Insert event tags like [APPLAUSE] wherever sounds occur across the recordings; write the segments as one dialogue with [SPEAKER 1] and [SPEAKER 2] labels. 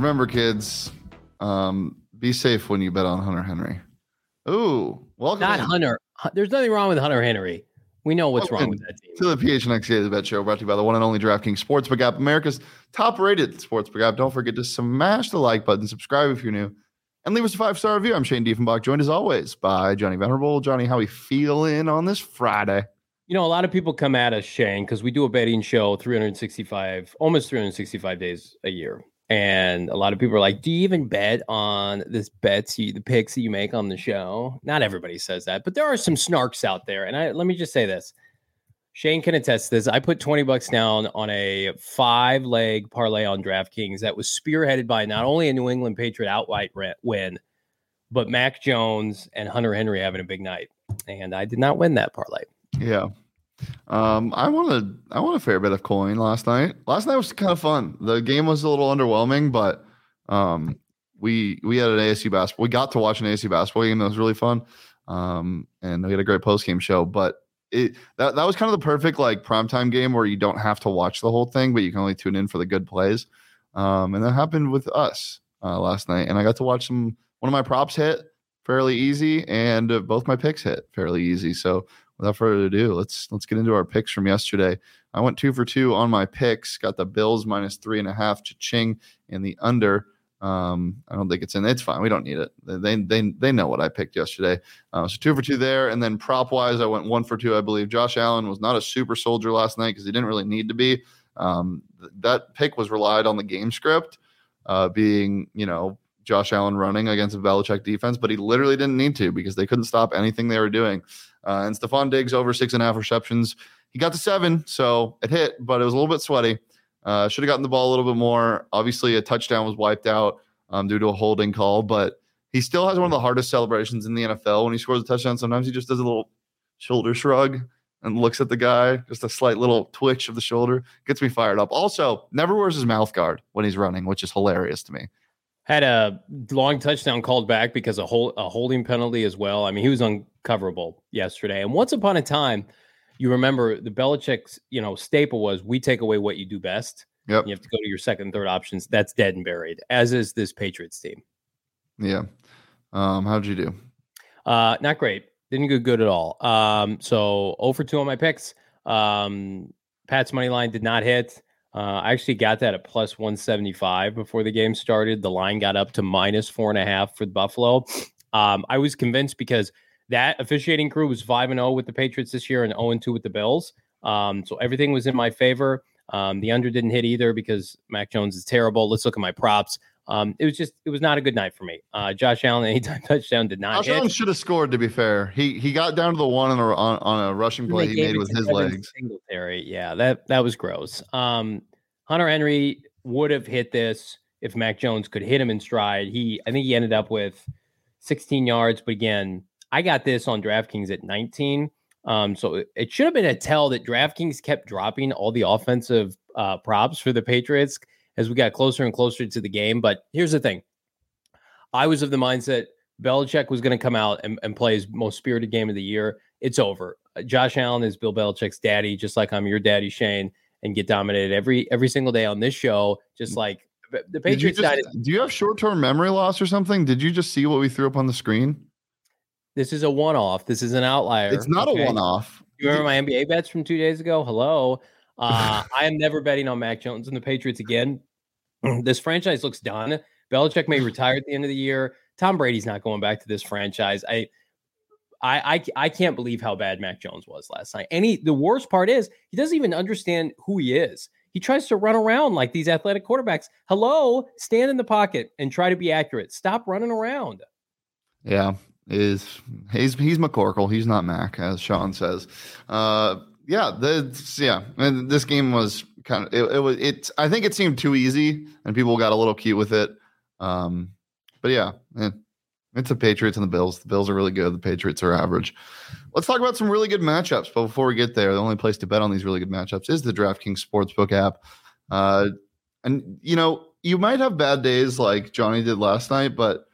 [SPEAKER 1] Remember, kids, um, be safe when you bet on Hunter Henry. Ooh, welcome
[SPEAKER 2] Not
[SPEAKER 1] in
[SPEAKER 2] Hunter. There's nothing wrong with Hunter Henry. We know what's wrong with that team.
[SPEAKER 1] to the PHNXA The Bet Show, brought to you by the one and only DraftKings Sportsbook app, America's top-rated sportsbook app. Don't forget to smash the like button, subscribe if you're new, and leave us a five-star review. I'm Shane Diefenbach, joined as always by Johnny Venerable. Johnny, how are we feeling on this Friday?
[SPEAKER 2] You know, a lot of people come at us, Shane, because we do a betting show 365, almost 365 days a year. And a lot of people are like, Do you even bet on this bets you the picks that you make on the show? Not everybody says that, but there are some snarks out there. And I let me just say this. Shane can attest to this. I put 20 bucks down on a five leg parlay on DraftKings that was spearheaded by not only a New England Patriot outright win, but Mac Jones and Hunter Henry having a big night. And I did not win that parlay.
[SPEAKER 1] Yeah. Um, I wanted I won a fair bit of coin last night. Last night was kind of fun. The game was a little underwhelming, but um, we we had an ASU basketball. We got to watch an ASU basketball game that was really fun. Um, and we had a great post game show. But it that that was kind of the perfect like primetime game where you don't have to watch the whole thing, but you can only tune in for the good plays. Um, and that happened with us uh, last night, and I got to watch some. One of my props hit fairly easy, and uh, both my picks hit fairly easy. So without further ado, let's let's get into our picks from yesterday. I went two for two on my picks. Got the Bills minus three and a half, cha-ching, and the under. Um, I don't think it's in. It's fine. We don't need it. They they they know what I picked yesterday. Uh, so two for two there, and then prop wise, I went one for two. I believe Josh Allen was not a super soldier last night because he didn't really need to be. Um, th- that pick was relied on the game script uh, being you know Josh Allen running against a Belichick defense, but he literally didn't need to because they couldn't stop anything they were doing. Uh, and Stefon Diggs over six and a half receptions. He got to seven, so it hit, but it was a little bit sweaty. Uh, should have gotten the ball a little bit more. Obviously, a touchdown was wiped out um, due to a holding call, but he still has one of the hardest celebrations in the NFL. When he scores a touchdown, sometimes he just does a little shoulder shrug and looks at the guy, just a slight little twitch of the shoulder. Gets me fired up. Also, never wears his mouth guard when he's running, which is hilarious to me.
[SPEAKER 2] Had a long touchdown called back because of hol- a holding penalty as well. I mean, he was uncoverable yesterday. And once upon a time, you remember the Belichick's, you know, staple was we take away what you do best.
[SPEAKER 1] Yep.
[SPEAKER 2] You have to go to your second and third options. That's dead and buried, as is this Patriots team.
[SPEAKER 1] Yeah. Um, how'd you do?
[SPEAKER 2] Uh, not great. Didn't go good at all. Um, so 0 for 2 on my picks. Um, Pat's money line did not hit. Uh, I actually got that at plus 175 before the game started. The line got up to minus four and a half for Buffalo. Um, I was convinced because that officiating crew was 5 and 0 with the Patriots this year and 0 and 2 with the Bills. Um, so everything was in my favor. Um, the under didn't hit either because Mac Jones is terrible. Let's look at my props. Um, it was just it was not a good night for me. Uh, Josh Allen [LAUGHS] anytime touchdown did not
[SPEAKER 1] Josh
[SPEAKER 2] hit.
[SPEAKER 1] Allen should have scored. To be fair, he he got down to the one on a on, on a rushing play he made
[SPEAKER 2] it
[SPEAKER 1] with his legs.
[SPEAKER 2] Singletary. Yeah, that that was gross. Um, Hunter Henry would have hit this if Mac Jones could hit him in stride. He, I think he ended up with 16 yards, but again, I got this on DraftKings at 19. Um, so it, it should have been a tell that DraftKings kept dropping all the offensive uh, props for the Patriots as we got closer and closer to the game. But here's the thing: I was of the mindset Belichick was going to come out and, and play his most spirited game of the year. It's over. Uh, Josh Allen is Bill Belichick's daddy, just like I'm your daddy, Shane, and get dominated every every single day on this show, just like the Patriots.
[SPEAKER 1] just-
[SPEAKER 2] dynasty-
[SPEAKER 1] do you have short term memory loss or something? Did you just see what we threw up on the screen?
[SPEAKER 2] This is a one off. This is an outlier.
[SPEAKER 1] It's not
[SPEAKER 2] okay?
[SPEAKER 1] a one off.
[SPEAKER 2] You remember my NBA bets from two days ago? Hello. Uh, I am never betting on Mac Jones and the Patriots again. This franchise looks done. Belichick may [SIGHS] retire at the end of the year. Tom Brady's not going back to this franchise. I, I, I, I can't believe how bad Mac Jones was last night. And he, the worst part is he doesn't even understand who he is. He tries to run around like these athletic quarterbacks. Hello, stand in the pocket and try to be accurate. Stop running around.
[SPEAKER 1] Yeah, is he's he's McCorkle. He's not Mac, as Sean says. Uh, Yeah, the yeah, this game was kind of it, it was it's I think it seemed too easy and people got a little cute with it. Um, but yeah, eh, it's the Patriots and the Bills. The Bills are really good. The Patriots are average. Let's talk about some really good matchups. But before we get there, the only place to bet on these really good matchups is the DraftKings Sportsbook app. Uh, and you know, you might have bad days like Johnny did last night, but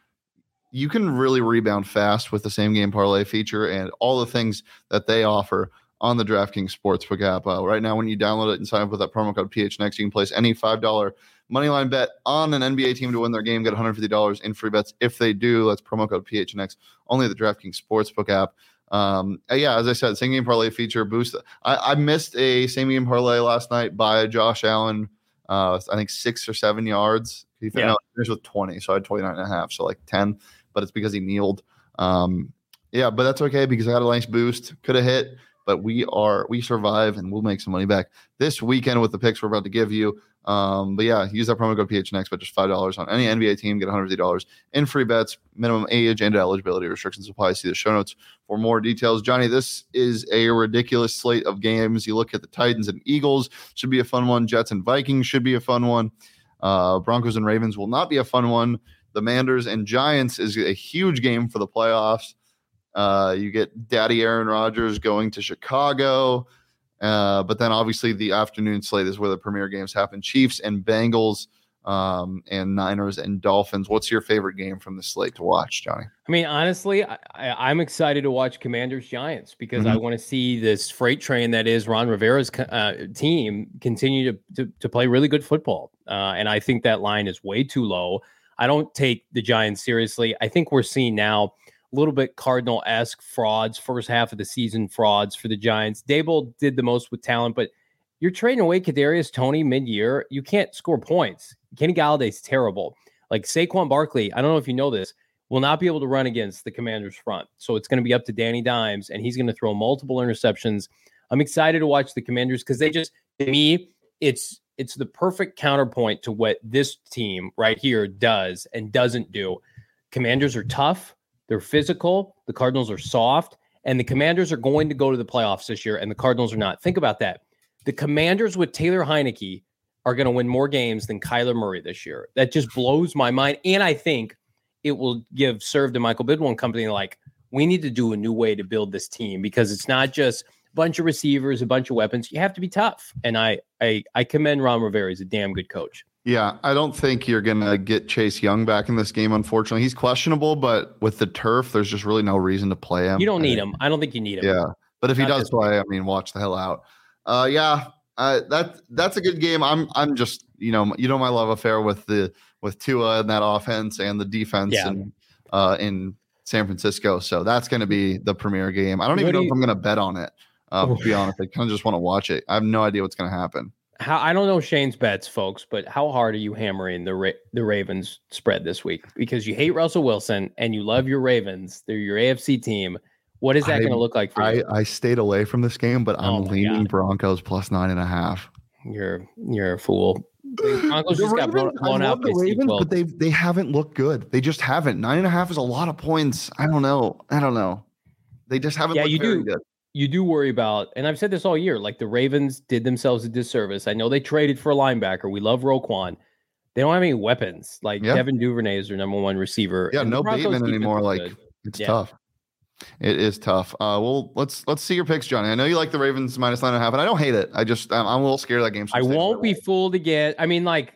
[SPEAKER 1] you can really rebound fast with the same game parlay feature and all the things that they offer on the DraftKings Sportsbook app. Uh, right now, when you download it and sign up with that promo code PHNX, you can place any $5 moneyline bet on an NBA team to win their game, get $150 in free bets if they do. That's promo code PHNX, only the DraftKings Sportsbook app. Um, yeah, as I said, same game parlay feature boost. I, I missed a same game parlay last night by Josh Allen. Uh, I think six or seven yards. He yeah. finished with 20, so I had 29 and a half, so like 10, but it's because he kneeled. Um, yeah, but that's okay because I got a nice boost. Could have hit but we are we survive and we'll make some money back this weekend with the picks we're about to give you. Um, but yeah, use that promo code PHNX, but just five dollars on any NBA team, get one hundred fifty dollars in free bets. Minimum age and eligibility restrictions apply. See the show notes for more details. Johnny, this is a ridiculous slate of games. You look at the Titans and Eagles, should be a fun one. Jets and Vikings should be a fun one. Uh, Broncos and Ravens will not be a fun one. The Manders and Giants is a huge game for the playoffs. Uh, you get Daddy Aaron Rodgers going to Chicago. Uh, but then obviously the afternoon slate is where the premier games happen Chiefs and Bengals um, and Niners and Dolphins. What's your favorite game from the slate to watch, Johnny?
[SPEAKER 2] I mean, honestly, I, am excited to watch Commanders Giants because mm-hmm. I want to see this freight train that is Ron Rivera's uh, team continue to, to, to, play really good football. Uh, and I think that line is way too low. I don't take the Giants seriously. I think we're seeing now little bit Cardinal esque frauds, first half of the season frauds for the Giants. Daboll did the most with talent, but you're trading away Kadarius Toney mid year. You can't score points. Kenny Golladay's terrible. Like Saquon Barkley, I don't know if you know this, will not be able to run against the Commanders front. So it's going to be up to Danny Dimes, and he's going to throw multiple interceptions. I'm excited to watch the Commanders because they just to me, it's it's the perfect counterpoint to what this team right here does and doesn't do. Commanders are tough. They're physical. The Cardinals are soft, and the Commanders are going to go to the playoffs this year, and the Cardinals are not. Think about that. The Commanders with Taylor Heinicke are going to win more games than Kyler Murray this year. That just blows my mind, and I think it will give serve to Michael Bidwill and company like we need to do a new way to build this team because it's not just a bunch of receivers, a bunch of weapons. You have to be tough, and I I I commend Ron Rivera. He's a damn good coach.
[SPEAKER 1] Yeah, I don't think you're going to get Chase Young back in this game, unfortunately. He's questionable, but with the turf, there's just really no reason to play him.
[SPEAKER 2] You don't need him. I don't think you need him.
[SPEAKER 1] Yeah. But if Not he does play, I mean, watch the hell out. Uh, yeah, uh, that that's a good game. I'm I'm just you know you know my love affair with the with Tua and that offense and the defense yeah. and uh, in San Francisco. So that's going to be the premier game. I don't what even do know you, if I'm going to bet on it. Uh, to be honest, I kind of just want to watch it. I have no idea what's going to happen
[SPEAKER 2] how I don't know Shane's bets, folks, but how hard are you hammering the Ra- the Ravens spread this week? Because you hate Russell Wilson and you love your Ravens. They're your AFC team. What is that going to look like for
[SPEAKER 1] I,
[SPEAKER 2] you?
[SPEAKER 1] I stayed away from this game, but I'm oh leaning God. Broncos plus nine and a half.
[SPEAKER 2] You're you're a fool. [SIGHS] Broncos just
[SPEAKER 1] Ravens, got blown, out the Ravens, but they they haven't looked good. They just haven't. Nine and a half is a lot of points. I don't know. I don't know. They just haven't.
[SPEAKER 2] Yeah, you do.
[SPEAKER 1] Good
[SPEAKER 2] you do worry about, and I've said this all year, like the Ravens did themselves a disservice. I know they traded for a linebacker. We love Roquan. They don't have any weapons. Like yeah. Devin Duvernay is their number one receiver.
[SPEAKER 1] Yeah, no Bateman anymore. Like good. it's yeah. tough. It is tough. Uh, well, let's let's see your picks, Johnny. I know you like the Ravens minus nine and a half, and I don't hate it. I just I'm, I'm a little scared of that game.
[SPEAKER 2] I won't be fooled again. I mean, like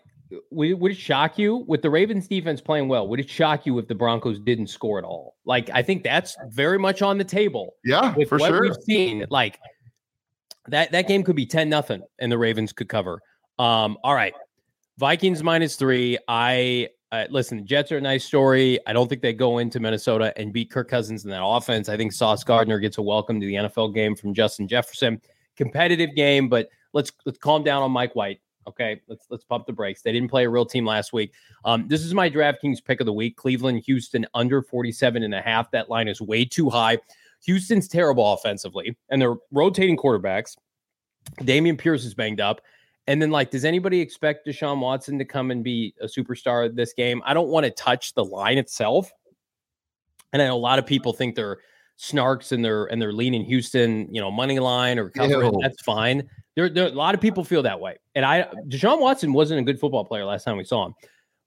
[SPEAKER 2] would, would it shock you with the Ravens defense playing well? Would it shock you if the Broncos didn't score at all? Like, I think that's very much on the table.
[SPEAKER 1] Yeah, with for what sure.
[SPEAKER 2] We've seen like that that game could be ten nothing, and the Ravens could cover. Um, all right, Vikings minus three. I uh, listen. Jets are a nice story. I don't think they go into Minnesota and beat Kirk Cousins in that offense. I think Sauce Gardner gets a welcome to the NFL game from Justin Jefferson. Competitive game, but let's let's calm down on Mike White. Okay, let's let's pump the brakes. They didn't play a real team last week. Um, this is my DraftKings pick of the week. Cleveland, Houston under 47 and a half. That line is way too high. Houston's terrible offensively, and they're rotating quarterbacks. Dameon Pierce is banged up. And then, like, does anybody expect Deshaun Watson to come and be a superstar this game? I don't want to touch the line itself. And I know a lot of people think they're snarks and they're and they're leaning Houston, you know, money line or cover.
[SPEAKER 1] Ew.
[SPEAKER 2] That's fine. There, there, a lot of people feel that way, and I Deshaun Watson wasn't a good football player last time we saw him,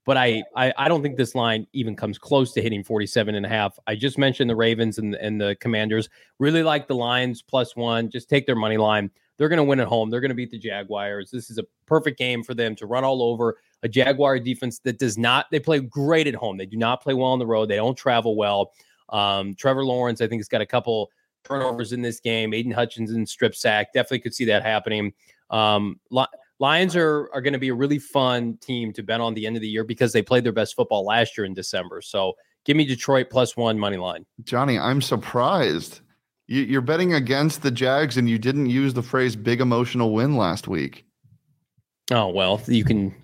[SPEAKER 2] but I, I I don't think this line even comes close to hitting 47 and a half. I just mentioned the Ravens and and the Commanders. Really like the Lions plus one. Just take their money line. They're going to win at home. They're going to beat the Jaguars. This is a perfect game for them to run all over a Jaguar defense that does not. They play great at home. They do not play well on the road. They don't travel well. Um, Trevor Lawrence, I think, has got a couple turnovers in this game. Aiden Hutchinson strip sack. Definitely could see that happening. Um, Lions are are going to be a really fun team to bet on the end of the year because they played their best football last year in December. So give me Detroit plus one money line.
[SPEAKER 1] Johnny, I'm surprised. You, you're betting against the Jags, and you didn't use the phrase "big emotional win" last week.
[SPEAKER 2] Oh well, you can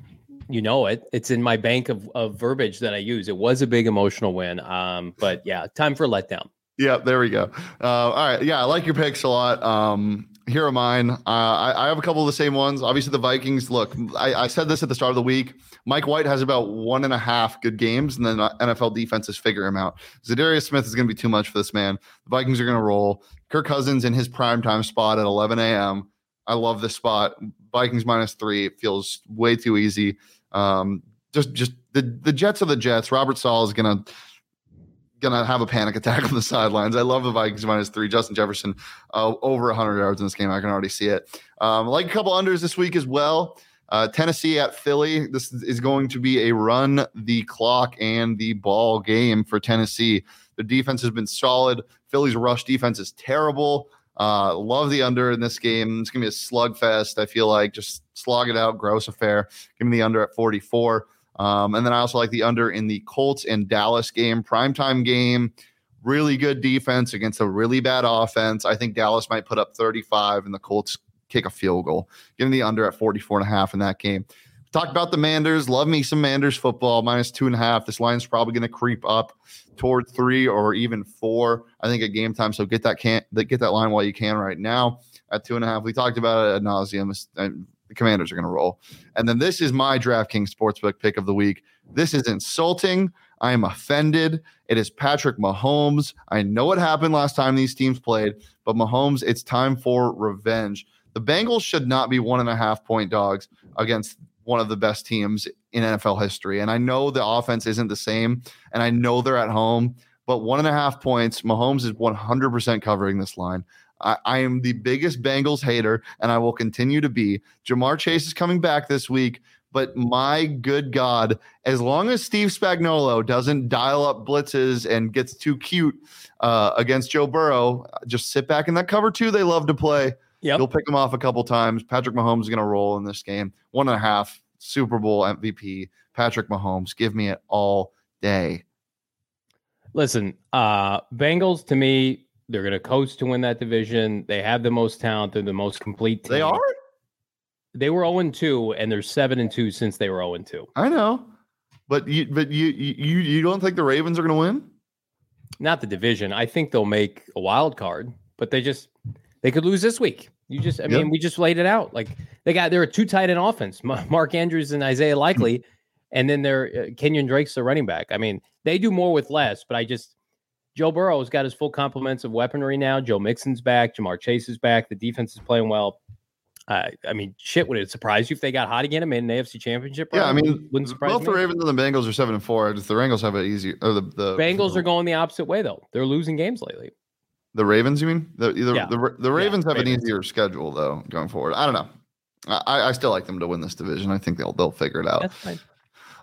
[SPEAKER 2] you know it. It's in my bank of, of verbiage that I use. It was a big emotional win. Um, but yeah, time for letdown.
[SPEAKER 1] Yeah, there we go. Uh, all right, yeah, I like your picks a lot. Um, here are mine. Uh, I, I have a couple of the same ones. Obviously, the Vikings. Look, I, I said this at the start of the week. Mike White has about one and a half good games, and then NFL defenses figure him out. Za'Darius Smith is going to be too much for this man. The Vikings are going to roll. Kirk Cousins in his prime time spot at 11 a.m. I love this spot. Vikings minus three it feels way too easy. Um, just, just the the Jets are the Jets. Robert Saleh is gonna gonna have a panic attack [LAUGHS] on the sidelines. I love the Vikings minus three. Justin Jefferson uh, over 100 yards in this game. I can already see it. Um, like a couple unders this week as well. Uh, Tennessee at Philly. This is going to be a run the clock and the ball game for Tennessee. The defense has been solid. Philly's rush defense is terrible. Uh, love the under in this game. It's gonna be a slugfest. I feel like just slog it out. Gross affair. Give me the under at 44. Um, and then I also like the under in the Colts and Dallas game, primetime game. Really good defense against a really bad offense. I think Dallas might put up 35 and the Colts kick a field goal. Give me the under at 44 and a half in that game. Talk about the Manders. Love me some Manders football. Minus two and a half. This line's probably going to creep up toward three or even four. I think at game time. So get that can't get that line while you can right now at two and a half. We talked about it at nauseum. The Commanders are going to roll. And then this is my DraftKings Sportsbook pick of the week. This is insulting. I am offended. It is Patrick Mahomes. I know what happened last time these teams played, but Mahomes, it's time for revenge. The Bengals should not be one and a half point dogs against one of the best teams in NFL history. And I know the offense isn't the same, and I know they're at home, but one and a half points, Mahomes is 100% covering this line. I, I, am the biggest Bengals hater, and I will continue to be. Ja'Marr Chase is coming back this week, but my good God, as long as Steve Spagnuolo doesn't dial up blitzes and gets too cute uh, against Joe Burrow, just sit back in that cover two they love to play. Yep. He'll pick them off a couple times. Patrick Mahomes is going to roll in this game. One and a half Super Bowl MVP. Patrick Mahomes, give me it all day.
[SPEAKER 2] Listen, uh, Bengals to me, they're going to coast to win that division. They have the most talent. They're the most complete team.
[SPEAKER 1] They are.
[SPEAKER 2] They were 0 2, and they're 7 and 2 since they were 0 2.
[SPEAKER 1] I know. But you but you you you don't think the Ravens are going to win?
[SPEAKER 2] Not the division. I think they'll make a wild card, but they just they could lose this week. You just I yep. mean, we just laid it out. Like they got they're a two tight end offense. Mark Andrews and Isaiah Likely and then they're uh, Kenyan Drake's the running back. I mean, they do more with less, but I just Joe Burrow's got his full complements of weaponry now. Joe Mixon's back. Ja'Marr Chase is back. The defense is playing well. Uh, I mean, shit, would it surprise you if they got hot again? and mean, an AFC Championship.
[SPEAKER 1] Yeah, I mean, wouldn't surprise both me. the Ravens and the Bengals are seven and four. Just the Bengals have it easy. Or the the
[SPEAKER 2] Bengals are going the opposite way though. They're losing games lately.
[SPEAKER 1] The Ravens, you mean? The the yeah. the, the, Ravens yeah, have Ravens. an easier schedule though going forward. I don't know. I, I still like them to win this division. I think they'll they'll figure it out.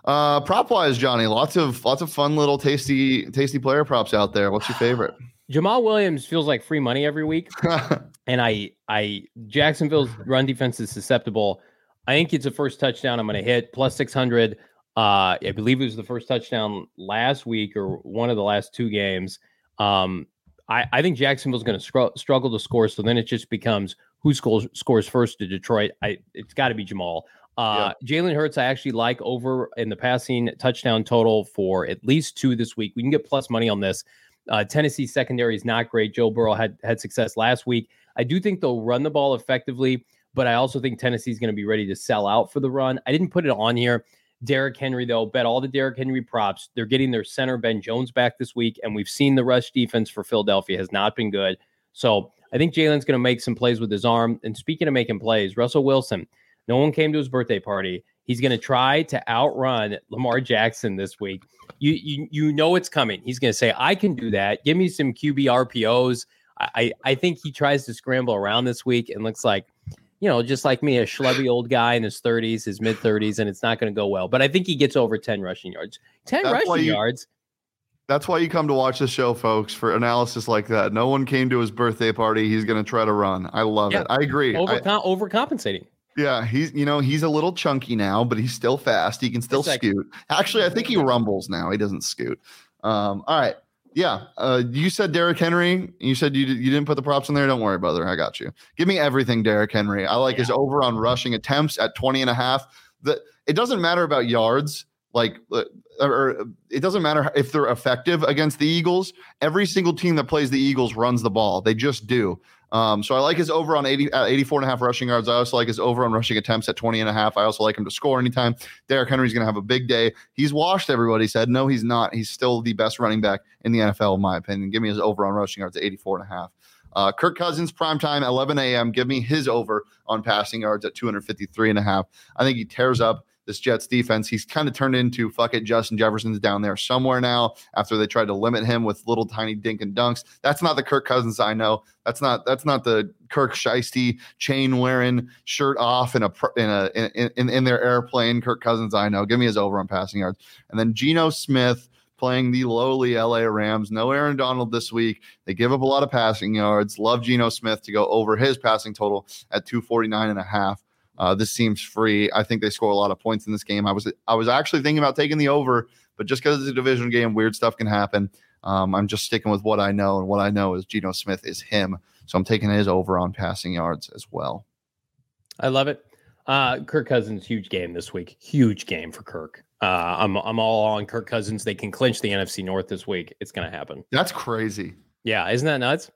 [SPEAKER 1] Uh, prop wise, Johnny, lots of lots of fun little tasty tasty player props out there. What's your [SIGHS] favorite?
[SPEAKER 2] Jamaal Williams feels like free money every week, [LAUGHS] and I I Jacksonville's run defense is susceptible. I think it's a first touchdown. I'm going to hit plus six hundred. Uh, I believe it was the first touchdown last week or one of the last two games. Um, I, I think Jacksonville's going to struggle to score. So then it just becomes who scores scores first to Detroit. I it's got to be Jamaal. Uh, yeah. Jalen Hurts, I actually like over in the passing touchdown total for at least two this week. We can get plus money on this. Uh, Tennessee secondary is not great. Joe Burrow had had success last week. I do think they'll run the ball effectively, but I also think Tennessee is going to be ready to sell out for the run. I didn't put it on here. Derrick Henry, though, bet all the Derrick Henry props. They're getting their center Ben Jones back this week, and we've seen the rush defense for Philadelphia has not been good. So I think Jalen's going to make some plays with his arm. And speaking of making plays, Russell Wilson, no one came to his birthday party. He's going to try to outrun Lamar Jackson this week. You you you know it's coming. He's going to say, "I can do that. Give me some QB RPOs." I I think he tries to scramble around this week and looks like you know, just like me, a schlubby old guy in his 30s, his mid 30s, and it's not going to go well. But I think he gets over 10 rushing yards. 10 that's rushing you, yards.
[SPEAKER 1] That's why you come to watch the show, folks, for analysis like that. No one came to his birthday party. He's going to try to run. I love yeah. it. I agree.
[SPEAKER 2] Over, overcompensating.
[SPEAKER 1] Yeah, he's you know he's a little chunky now, but he's still fast. He can still scoot. Actually, I think he rumbles now. He doesn't scoot. Um, all right, yeah, uh, you said Derrick Henry. You said you you didn't put the props in there. Don't worry, brother. I got you. Give me everything, Derrick Henry. I like yeah. his over on rushing attempts at 20 and a half. The, it doesn't matter about yards. Like, uh, or it doesn't matter if they're effective against the Eagles. Every single team that plays the Eagles runs the ball. They just do. Um, so I like his over on 80, uh, 84 and a half rushing yards. I also like his over on rushing attempts at 20 and a half. I also like him to score anytime. Derrick Henry's going to have a big day. He's washed, everybody said. No, he's not. He's still the best running back in the NFL, in my opinion. Give me his over on rushing yards at 84 and a half. Uh, Kirk Cousins, prime time, 11 a.m. Give me his over on passing yards at 253 and a half. I think he tears up this Jets defense. He's kind of turned into fuck it, Justin Jefferson's down there somewhere now after they tried to limit him with little tiny dink and dunks. That's not the Kirk Cousins I know. That's not that's not the Kirk Shiesty chain wearing shirt off in a in a in, in, in their airplane Kirk Cousins I know. Give me his over on passing yards. And then Geno Smith playing the lowly LA Rams. No Aaron Donald this week. They give up a lot of passing yards. Love Geno Smith to go over his passing total at 249 and a half. Uh, this seems free. I think they score a lot of points in this game. I was I was actually thinking about taking the over, but just because it's a division game, weird stuff can happen. Um, I'm just sticking with what I know, and what I know is Geno Smith is him. So I'm taking his over on passing yards as well.
[SPEAKER 2] I love it. Uh, Kirk Cousins, huge game this week. Huge game for Kirk. Uh, I'm I'm all on Kirk Cousins. They can clinch the NFC North this week. It's going to happen.
[SPEAKER 1] That's crazy.
[SPEAKER 2] Yeah, isn't that nuts?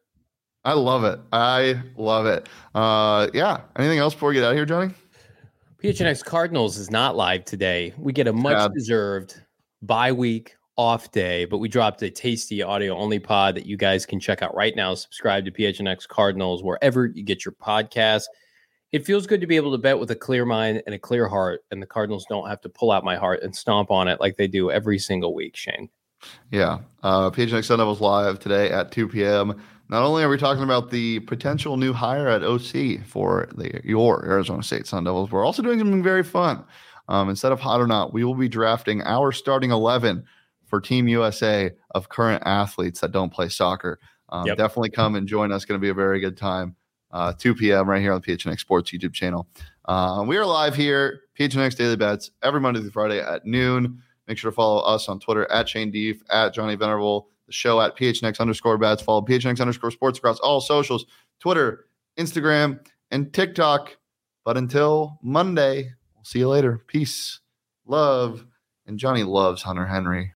[SPEAKER 1] I love it. I love it. Uh, yeah. Anything else before we get out of here, Johnny?
[SPEAKER 2] PHNX Cardinals is not live today. We get a much deserved bye week off day, but we dropped a tasty audio only pod that you guys can check out right now. Subscribe to PHNX Cardinals wherever you get your podcast. It feels good to be able to bet with a clear mind and a clear heart, and the Cardinals don't have to pull out my heart and stomp on it like they do every single week, Shane.
[SPEAKER 1] Yeah. Uh, PHNX Sun Devils live today at 2 p.m. Not only are we talking about the potential new hire at OC for the your Arizona State Sun Devils, we're also doing something very fun. Um, instead of hot or not, we will be drafting our starting 11 for Team USA of current athletes that don't play soccer. Um, yep. Definitely come and join us. Going to be a very good time. Uh, 2 p.m. right here on the PHNX Sports YouTube channel. Uh, we are live here, PHNX Daily Bets, every Monday through Friday at noon. Make sure to follow us on Twitter at Shane Deef, at Johnny Venerable, show at PHNX underscore bats. Follow PHNX underscore sports across all socials Twitter, Instagram, and TikTok. But until Monday, we'll see you later. Peace, love, and Johnny loves Hunter Henry.